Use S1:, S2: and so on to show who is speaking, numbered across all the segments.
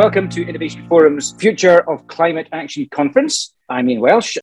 S1: welcome to Innovation Forum's Future of Climate Action Conference. I'm Ian Welsh.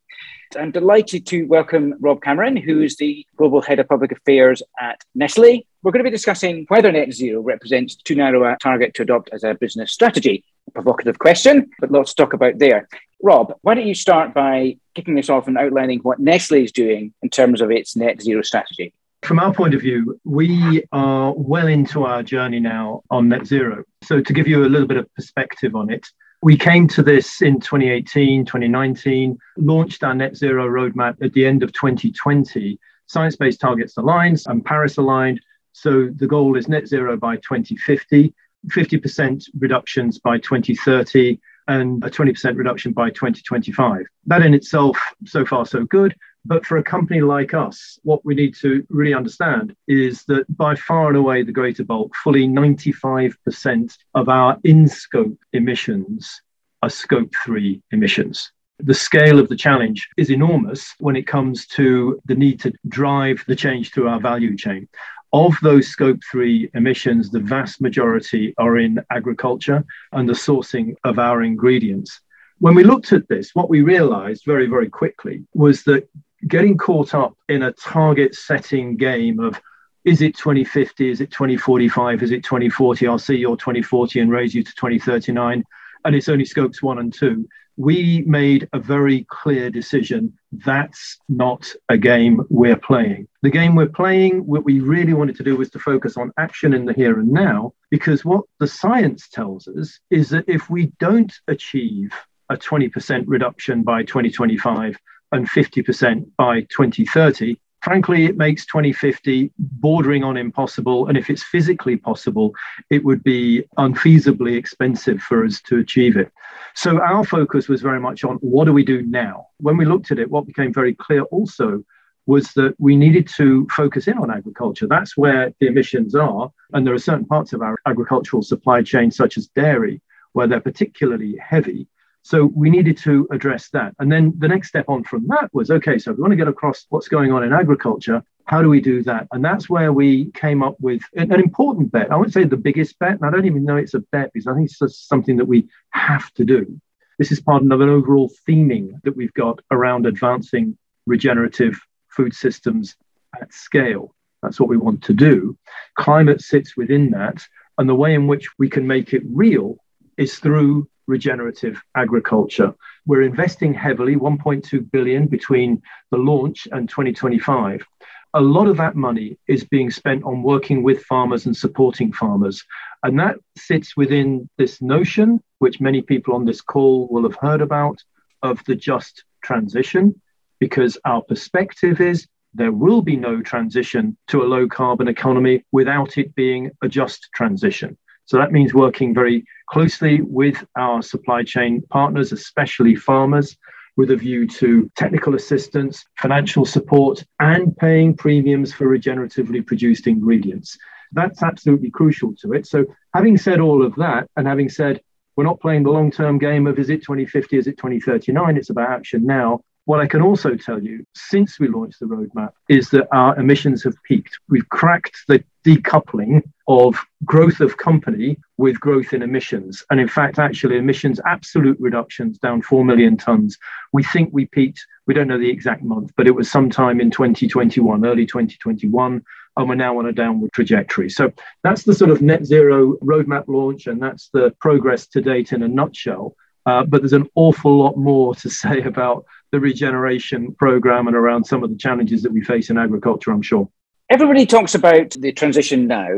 S1: I'm delighted to welcome Rob Cameron, who is the Global Head of Public Affairs at Nestle. We're going to be discussing whether net zero represents too narrow a target to adopt as a business strategy. A provocative question, but lots to talk about there. Rob, why don't you start by kicking this off and outlining what Nestle is doing in terms of its net zero strategy?
S2: From our point of view, we are well into our journey now on net zero. So, to give you a little bit of perspective on it, we came to this in 2018, 2019, launched our net zero roadmap at the end of 2020. Science based targets aligned and Paris aligned. So, the goal is net zero by 2050, 50% reductions by 2030, and a 20% reduction by 2025. That in itself, so far, so good. But for a company like us, what we need to really understand is that by far and away the greater bulk, fully 95% of our in scope emissions are scope three emissions. The scale of the challenge is enormous when it comes to the need to drive the change through our value chain. Of those scope three emissions, the vast majority are in agriculture and the sourcing of our ingredients. When we looked at this, what we realized very, very quickly was that getting caught up in a target setting game of is it 2050, is it 2045, is it 2040? I'll see your 2040 and raise you to 2039. And it's only scopes one and two. We made a very clear decision. That's not a game we're playing. The game we're playing, what we really wanted to do was to focus on action in the here and now, because what the science tells us is that if we don't achieve a 20% reduction by 2025, and 50% by 2030. Frankly, it makes 2050 bordering on impossible. And if it's physically possible, it would be unfeasibly expensive for us to achieve it. So our focus was very much on what do we do now? When we looked at it, what became very clear also was that we needed to focus in on agriculture. That's where the emissions are. And there are certain parts of our agricultural supply chain, such as dairy, where they're particularly heavy. So we needed to address that. And then the next step on from that was okay, so if we want to get across what's going on in agriculture. How do we do that? And that's where we came up with an, important bet. I wouldn't say the biggest bet, and I don't even know it's a bet because I think it's just something that we have to do. This is part of an overall theming that we've got around advancing regenerative food systems at scale. That's what we want to do. Climate sits within that. And the way in which we can make it real is through regenerative agriculture. We're investing heavily, 1.2 billion between the launch and 2025. A lot of that money is being spent on working with farmers and supporting farmers. And that sits within this notion, which many people on this call will have heard about, of the just transition, because our perspective is there will be no transition to a low carbon economy without it being a just transition. So that means working very closely with our supply chain partners, especially farmers, with a view to technical assistance, financial support, and paying premiums for regeneratively produced ingredients. That's absolutely crucial to it. So, having said all of that, and having said we're not playing the long term game of is it 2050, is it 2039, it's about action now. What I can also tell you since we launched the roadmap is that our emissions have peaked. We've cracked the decoupling of growth of company with growth in emissions. And in fact, actually, emissions absolute reductions down 4 million tons. We think we peaked, we don't know the exact month, but it was sometime in 2021, early 2021. And we're now on a downward trajectory. So that's the sort of net zero roadmap launch, and that's the progress to date in a nutshell. Uh, but there's an awful lot more to say about the regeneration program and around some of the challenges that we face in agriculture, I'm sure.
S1: Everybody talks about the transition now.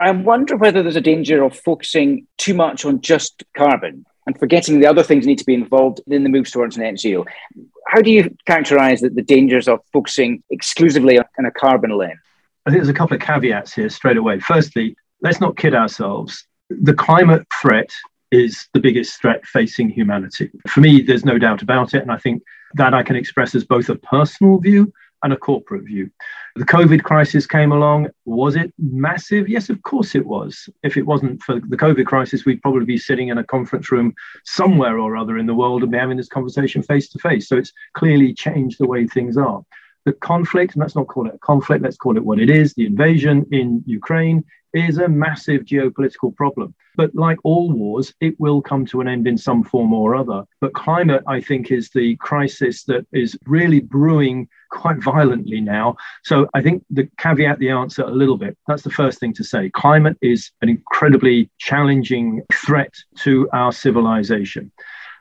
S1: I wonder whether there's a danger of focusing too much on just carbon and forgetting the other things need to be involved in the move towards net zero. How do you characterize the, the dangers of focusing exclusively on a carbon lens?
S2: I think there's a couple of caveats here straight away. Firstly, let's not kid ourselves. The climate threat is the biggest threat facing humanity. For me, there's no doubt about it. And I think that I can express as both a personal view and a corporate view. The COVID crisis came along. Was it massive? Yes, of course it was. If it wasn't for the COVID crisis, we'd probably be sitting in a conference room somewhere or other in the world and be having this conversation face to face. So it's clearly changed the way things are. The conflict, and let's not call it a conflict, let's call it what it is the invasion in Ukraine is a massive geopolitical problem. But like all wars, it will come to an end in some form or other. But climate, I think, is the crisis that is really brewing quite violently now. So I think the caveat the answer a little bit. That's the first thing to say. Climate is an incredibly challenging threat to our civilization.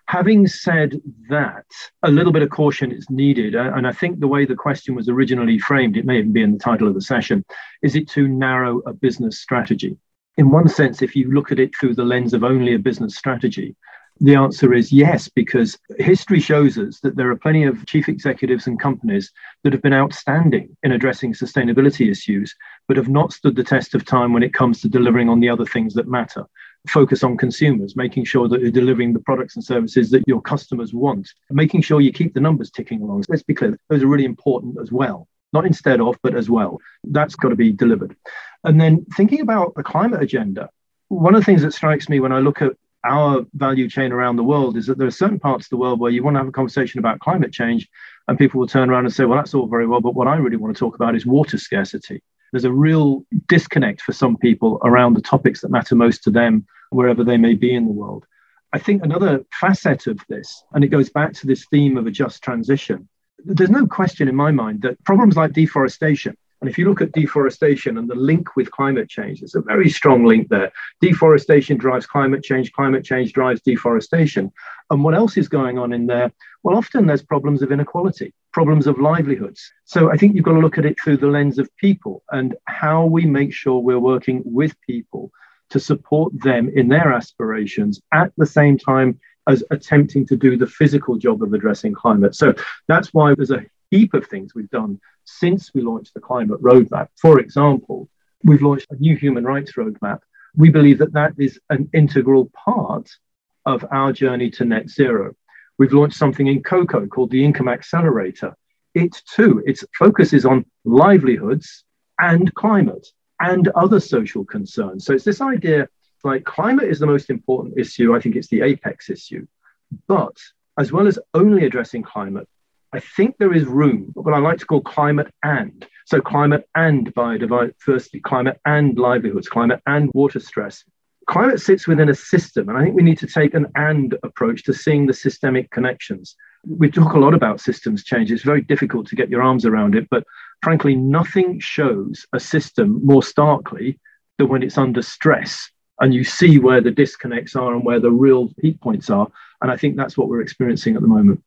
S2: Having said that, a little bit of caution is needed. Uh, and I think the way the question was originally framed, it may even be in the title of the session, is it too narrow a business strategy? In one sense, if you look at it through the lens of only a business strategy, the answer is yes, because history shows us that there are plenty of chief executives and companies that have been outstanding in addressing sustainability issues, but have not stood the test of time when it comes to delivering on the other things that matter. Focus on consumers, making sure that you're delivering the products and services that your customers want, making sure you keep the numbers ticking along. So let's be clear, those are really important as well. Not instead of, but as well. That's got to be delivered. And then thinking about the climate agenda, one of the things that strikes me when I look at our value chain around the world is that there are certain parts of the world where you want to have a conversation about climate change and people will turn around and say well that's all very well but what i really want to talk about is water scarcity there's a real disconnect for some people around the topics that matter most to them wherever they may be in the world i think another facet of this and it goes back to this theme of a just transition there's no question in my mind that problems like deforestation and if you look at deforestation and the link with climate change, there's a very strong link there. Deforestation drives climate change, climate change drives deforestation. And what else is going on in there? Well, often there's problems of inequality, problems of livelihoods. So I think you've got to look at it through the lens of people and how we make sure we're working with people to support them in their aspirations at the same time as attempting to do the physical job of addressing climate. So that's why there's a heap of things we've done since we launched the climate roadmap. For example, we've launched a new human rights roadmap. We believe that that is an integral part of our journey to net zero. We've launched something in cocoa called the Income Accelerator. It too, its focus is on livelihoods and climate and other social concerns. So it's this idea like climate is the most important issue. I think it's the apex issue. But as well as only addressing climate, I think there is room, what I like to call climate and. So, climate and biodiversity, climate and livelihoods, climate and water stress. Climate sits within a system, and I think we need to take an and approach to seeing the systemic connections. We talk a lot about systems change. It's very difficult to get your arms around it, but frankly, nothing shows a system more starkly than when it's under stress and you see where the disconnects are and where the real heat points are. And I think that's what we're experiencing at the moment.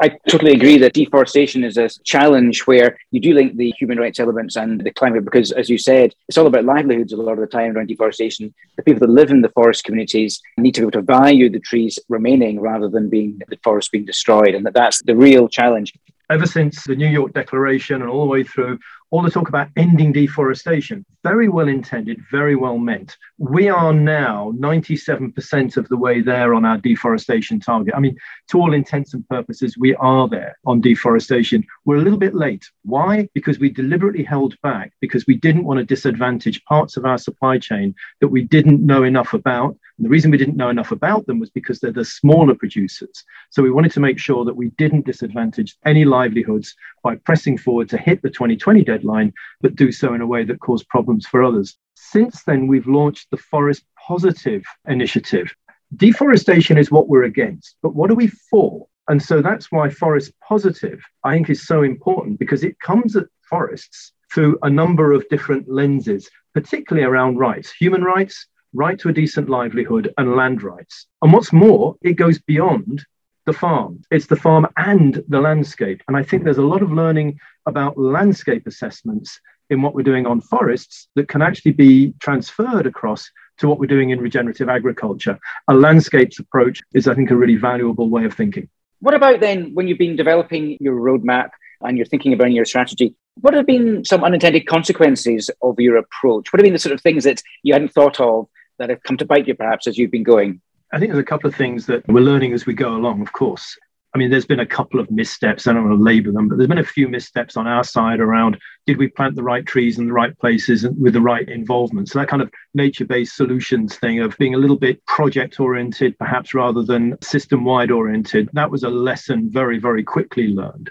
S1: I totally agree that deforestation is a challenge where you do link the human rights elements and the climate because, as you said, it's all about livelihoods a lot of the time around deforestation. The people that live in the forest communities need to be able to value the trees remaining rather than being the forest being destroyed. And that that's the real challenge.
S2: Ever since the New York Declaration and all the way through, all the talk about ending deforestation, very well intended, very well meant. We are now 97% of the way there on our deforestation target. I mean, to all intents and purposes, we are there on deforestation. We're a little bit late. Why? Because we deliberately held back because we didn't want to disadvantage parts of our supply chain that we didn't know enough about. And the reason we didn't know enough about them was because they're the smaller producers. So we wanted to make sure that we didn't disadvantage any livelihoods by pressing forward to hit the 2020 deadline, but do so in a way that caused problems for others. Since then, we've launched the Forest Positive initiative. Deforestation is what we're against, but what are we for? And so that's why Forest Positive, I think, is so important because it comes at forests through a number of different lenses, particularly around rights, human rights, right to a decent livelihood, and land rights. And what's more, it goes beyond the farm. It's the farm and the landscape. And I think there's a lot of learning about landscape assessments in what we're doing on forests that can actually be transferred across to what we're doing in regenerative agriculture. A landscapes approach is, I think, a really valuable way of thinking.
S1: What about then when you've been developing your roadmap and you're thinking about your strategy? What have been some unintended consequences of your approach? What have been the sort of things that you hadn't thought of that have come to bite you perhaps as you've been going?
S2: I think there's a couple of things that we're learning as we go along, of course. I mean, there's been a couple of missteps. I don't want to label them, but there's been a few missteps on our side around did we plant the right trees in the right places and with the right involvement? So that kind of nature-based solutions thing of being a little bit project-oriented, perhaps rather than system-wide oriented, that was a lesson very, very quickly learned.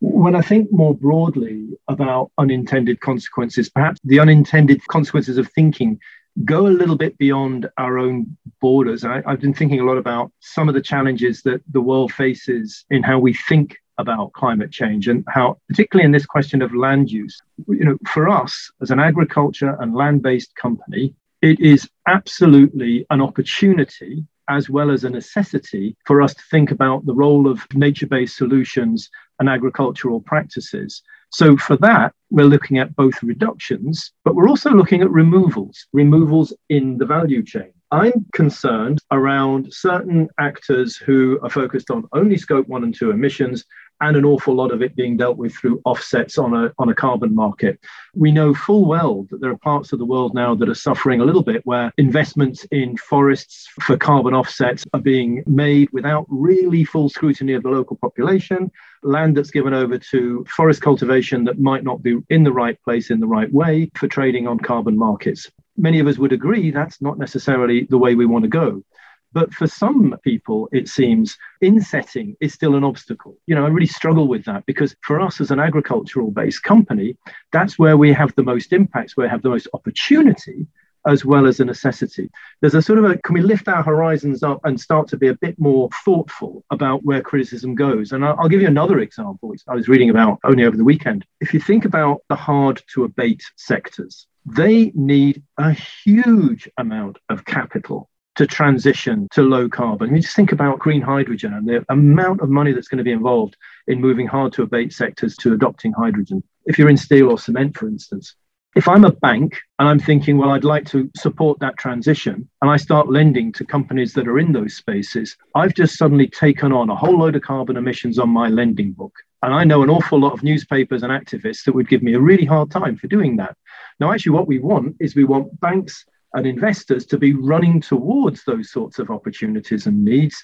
S2: When I think more broadly about unintended consequences, perhaps the unintended consequences of thinking go a little bit beyond our own borders. I, have been thinking a lot about some of the challenges that the world faces in how we think about climate change and how, particularly in this question of land use, you know, for us as an agriculture and land based company, it is absolutely an opportunity as well as a necessity for us to think about the role of nature based solutions and agricultural practices. So, for that, we're looking at both reductions, but we're also looking at removals, removals in the value chain. I'm concerned around certain actors who are focused on only scope one and two emissions and an awful lot of it being dealt with through offsets on a, on a carbon market. We know full well that there are parts of the world now that are suffering a little bit where investments in forests for carbon offsets are being made without really full scrutiny of the local population, land that's given over to forest cultivation that might not be in the right place in the right way for trading on carbon markets. Many of us would agree that's not necessarily the way we want to go. But for some people, it seems insetting is still an obstacle. You know, I really struggle with that because for us as an agricultural based company, that's where we have the most impacts, where we have the most opportunity as well as a necessity. There's a sort of a can we lift our horizons up and start to be a bit more thoughtful about where criticism goes? And I'll, I'll give you another example, which I was reading about only over the weekend. If you think about the hard to abate sectors, they need a huge amount of capital to transition to low carbon. You just think about green hydrogen and the amount of money that's going to be involved in moving hard to abate sectors to adopting hydrogen. If you're in steel or cement, for instance, if I'm a bank and I'm thinking, well, I'd like to support that transition, and I start lending to companies that are in those spaces, I've just suddenly taken on a whole load of carbon emissions on my lending book. And I know an awful lot of newspapers and activists that would give me a really hard time for doing that. Now, actually, what we want is we want banks and investors to be running towards those sorts of opportunities and needs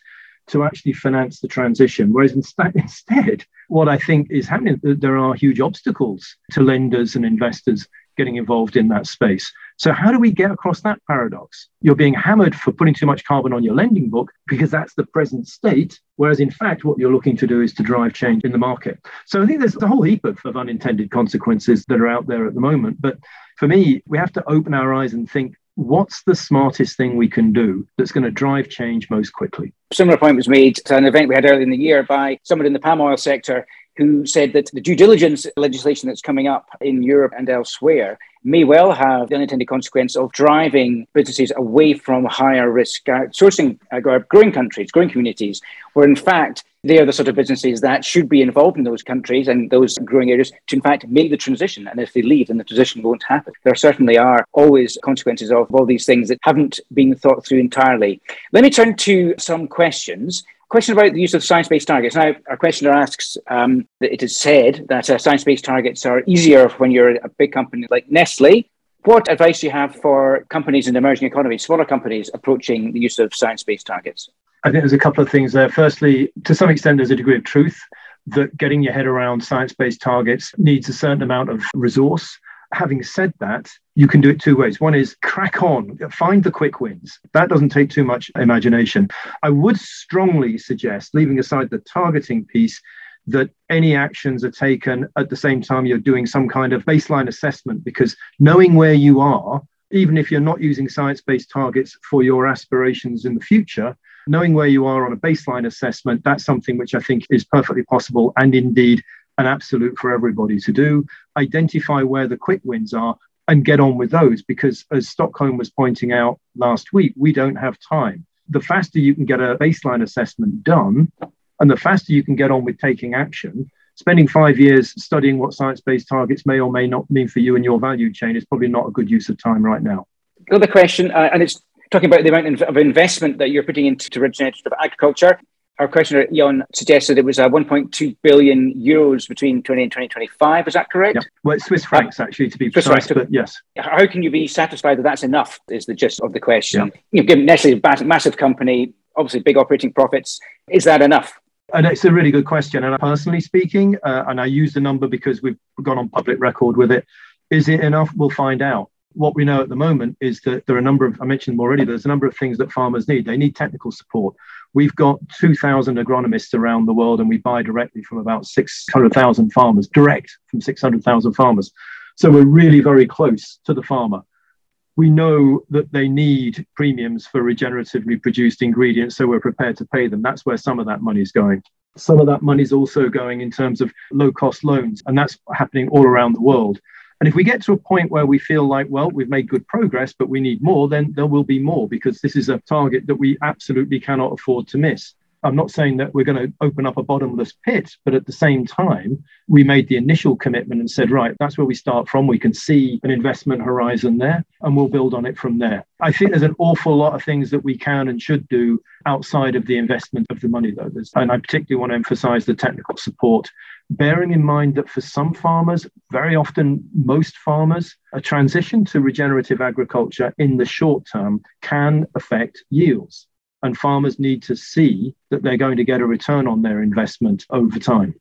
S2: to actually finance the transition. Whereas instead, what I think is happening, there are huge obstacles to lenders and investors getting involved in that space. So, how do we get across that paradox? You're being hammered for putting too much carbon on your lending book because that's the present state, whereas in fact, what you're looking to do is to drive change in the market. So, I think there's a whole heap of, of unintended consequences that are out there at the moment. But for me, we have to open our eyes and think what's the smartest thing we can do that's going to drive change most quickly?
S1: Similar point was made at an event we had earlier in the year by someone in the palm oil sector who said that the due diligence legislation that's coming up in Europe and elsewhere may well have the unintended consequence of driving businesses away from higher risk outsourcing uh, growing countries, growing communities, where in fact they are the sort of businesses that should be involved in those countries and those growing areas to, in fact, make the transition. And if they leave, then the transition won't happen. There certainly are always consequences of all these things that haven't been thought through entirely. Let me turn to some questions question about the use of science-based targets. Now, our questioner asks um, that it is said that uh, science-based targets are easier when you're a big company like Nestle. What advice do you have for companies in emerging economies, smaller companies approaching the use of science-based targets?
S2: I think there's a couple of things there. Firstly, to some extent, there's a degree of truth that getting your head around science-based targets needs a certain amount of resource having said that, you can do it two ways. One is crack on, find the quick wins. That doesn't take too much imagination. I would strongly suggest, leaving aside the targeting piece, that any actions are taken at the same time you're doing some kind of baseline assessment because knowing where you are, even if you're not using science based targets for your aspirations in the future, knowing where you are on a baseline assessment, that's something which I think is perfectly possible and indeed an absolute for everybody to do. Identify where the quick wins are and get on with those because, as Stockholm was pointing out last week, we don't have time. The faster you can get a baseline assessment done and the faster you can get on with taking action, spending five years studying what science based targets may or may not mean for you and your value chain is probably not a good use of time right now.
S1: Another question, uh, and it's talking about the amount of investment that you're putting into regenerative agriculture our questioner Jan suggested it was uh, 1.2 billion euros between 20 and 2025. Is that correct? Yeah.
S2: Well, it's Swiss francs uh, actually to be Swiss precise, francs. but yes.
S1: How can you be satisfied that that's enough? Is the gist of the question. Yeah. You've given Nestle a massive company, obviously big operating profits. Is that enough?
S2: And it's a really good question. And personally speaking, uh, and I use the number because we've gone on public record with it. Is it enough? We'll find out what we know at the moment is that there are a number of, I mentioned them already, there's a number of things that farmers need. They need technical support. We've got 2,000 agronomists around the world, and we buy directly from about 600,000 farmers, direct from 600,000 farmers. So we're really very close to the farmer. We know that they need premiums for regeneratively produced ingredients, so we're prepared to pay them. That's where some of that money is going. Some of that money is also going in terms of low cost loans, and that's happening all around the world. And if we get to a point where we feel like, well, we've made good progress, but we need more, then there will be more because this is a target that we absolutely cannot afford to miss. I'm not saying that we're going to open up a bottomless pit, but at the same time, we made the initial commitment and said, right, that's where we start from. We can see an investment horizon there and we'll build on it from there. I think there's an awful lot of things that we can and should do outside of the investment of the money, though. There's, and I particularly want to emphasize the technical support, bearing in mind that for some farmers, very often most farmers, a transition to regenerative agriculture in the short term can affect yields and farmers need to see that they're going to get a return on their investment over time.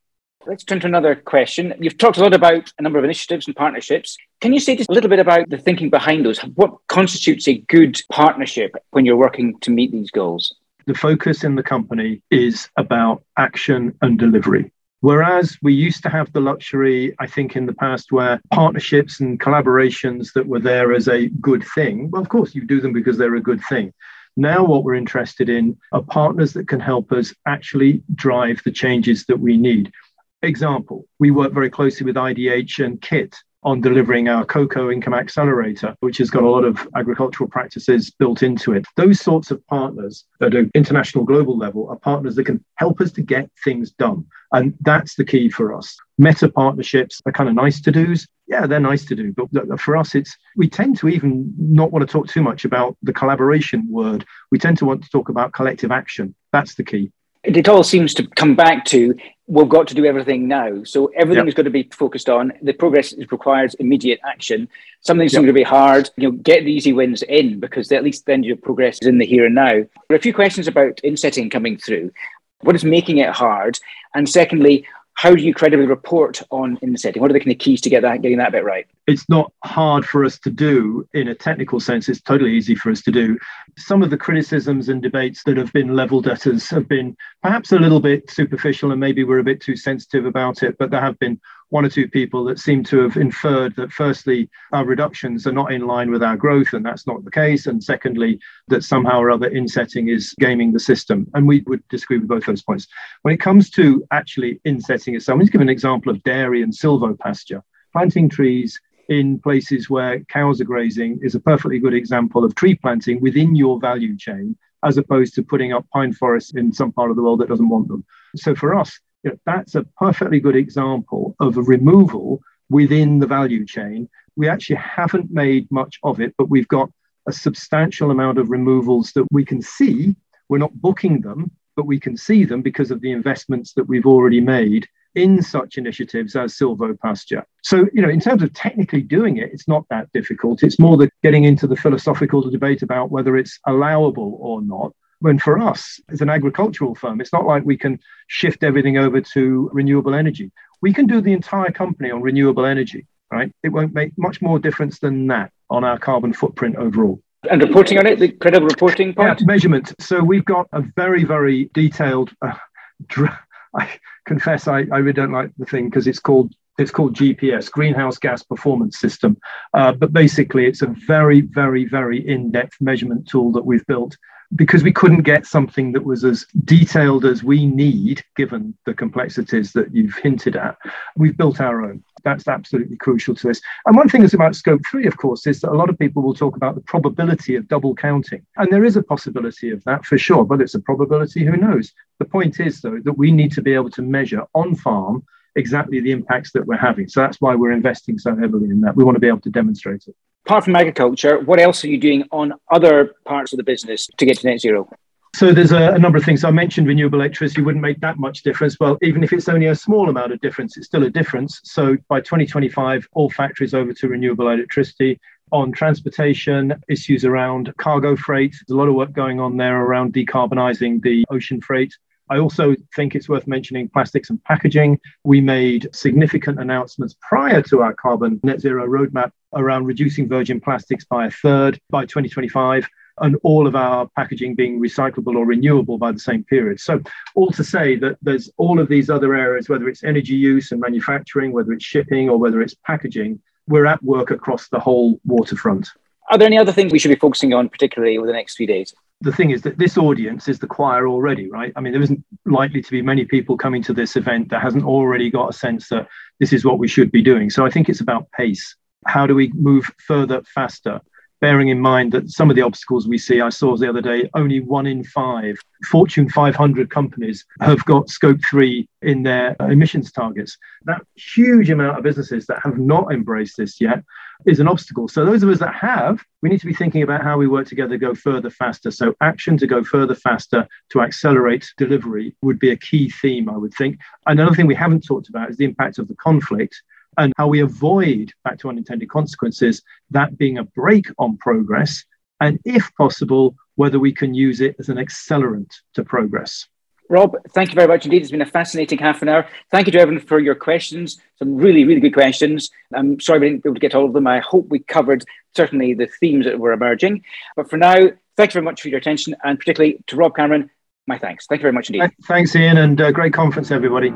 S1: Let's turn to another question. You've talked a lot about a number of initiatives and partnerships. Can you say just a little bit about the thinking behind those? What constitutes a good partnership when you're working to meet these goals?
S2: The focus in the company is about action and delivery. Whereas we used to have the luxury, I think, in the past where partnerships and collaborations that were there as a good thing, well, of course, you do them because they're a good thing. Now, what we're interested in are partners that can help us actually drive the changes that we need. Example, we work very closely with IDH and KIT on delivering our cocoa income accelerator, which has got a lot of agricultural practices built into it. Those sorts of partners at an international global level are partners that can help us to get things done. And that's the key for us. Meta partnerships are kind of nice to do's. Yeah, they're nice to do. But for us, it's we tend to even not want to talk too much about the collaboration word. We tend to want to talk about collective action. That's the key
S1: it all seems to come back to we've got to do everything now. So everything yep. is going to be focused on the progress requires immediate action. Some things yep. going to be hard. You know, get the easy wins in because at least then your progress is in the here and now. There are a few questions about insetting coming through. What is making it hard? And secondly, how do you credibly report on insetting? What are the kind of keys to get that getting that bit right?
S2: It's not hard for us to do in a technical sense. It's totally easy for us to do. Some of the criticisms and debates that have been leveled at us have been perhaps a little bit superficial and maybe we're a bit too sensitive about it, but there have been one or two people that seem to have inferred that firstly our reductions are not in line with our growth and that's not the case and secondly that somehow or other insetting is gaming the system and we would disagree with both those points. When it comes to actually insetting itself let's give an example of dairy and silvopasture planting trees in places where cows are grazing is a perfectly good example of tree planting within your value chain as opposed to putting up pine forests in some part of the world that doesn't want them. So for us you know, that's a perfectly good example of a removal within the value chain. We actually haven't made much of it, but we've got a substantial amount of removals that we can see. We're not booking them, but we can see them because of the investments that we've already made in such initiatives as silvo silvopasture. So, you know, in terms of technically doing it, it's not that difficult. It's more the getting into the philosophical debate about whether it's allowable or not. When for us, as an agricultural firm, it's not like we can shift everything over to renewable energy. We can do the entire company on renewable energy, right? It won't make much more difference than that on our carbon footprint overall.
S1: And reporting on it, the credible reporting part?
S2: Yeah, measurement. So we've got a very, very detailed. Uh, dr- I confess I, I really don't like the thing because it's called it's called GPS, Greenhouse Gas Performance System. Uh, but basically, it's a very, very, very in-depth measurement tool that we've built because we couldn't get something that was as detailed as we need, given the complexities that you've hinted at, we've built our own. That's absolutely crucial to us. And one thing that's about scope three, of course, is that a lot of people will talk about the probability of double counting. And there is a possibility of that for sure, but it's a probability, who knows? The point is, though, that we need to be able to measure on farm exactly the impacts that we're having. So that's why we're investing so heavily in that. We want to be able to demonstrate it.
S1: Apart from agriculture, what else are you doing on other parts of the business to get to net zero?
S2: So there's a, a, number of things. I mentioned renewable electricity wouldn't make that much difference. Well, even if it's only a small amount of difference, it's still a difference. So by 2025, all factories over to renewable electricity. On transportation, issues around cargo freight. There's a lot of work going on there around decarbonising the ocean freight. I also think it's worth mentioning plastics and packaging. We made significant announcements prior to our carbon net zero roadmap around reducing virgin plastics by a third by 2025. and all of our packaging being recyclable or renewable by the same period. So, all to say that there's all of these other areas, whether it's energy use and manufacturing, whether it's shipping, or whether it's packaging, we're at work across the whole waterfront.
S1: Are there any other things we should be focusing on, particularly over the next few days?
S2: The thing is that this audience is the choir already, right? I mean, there isn't likely to be many people coming to this event that hasn't already got a sense that this is what we should be doing. So I think it's about pace. How do we move further, faster? Bearing in mind that some of the obstacles we see, I saw the other day, only one in five Fortune 500 companies have got scope three in their emissions targets. That huge amount of businesses that have not embraced this yet is an obstacle. So, those of us that have, we need to be thinking about how we work together to go further faster. So, action to go further faster to accelerate delivery would be a key theme, I would think. Another thing we haven't talked about is the impact of the conflict and how we avoid, back to unintended consequences, that being a brake on progress, and if possible, whether we can use it as an accelerant to progress.
S1: Rob, thank you very much indeed. It's been a fascinating half an hour. Thank you to everyone for your questions. Some really, really good questions. I'm sorry we didn't be able to get all of them. I hope we covered certainly the themes that were emerging. But for now, thank you very much for your attention and particularly to Rob Cameron, my thanks. Thank you very much indeed.
S2: Thanks, Ian, and uh, great conference, everybody.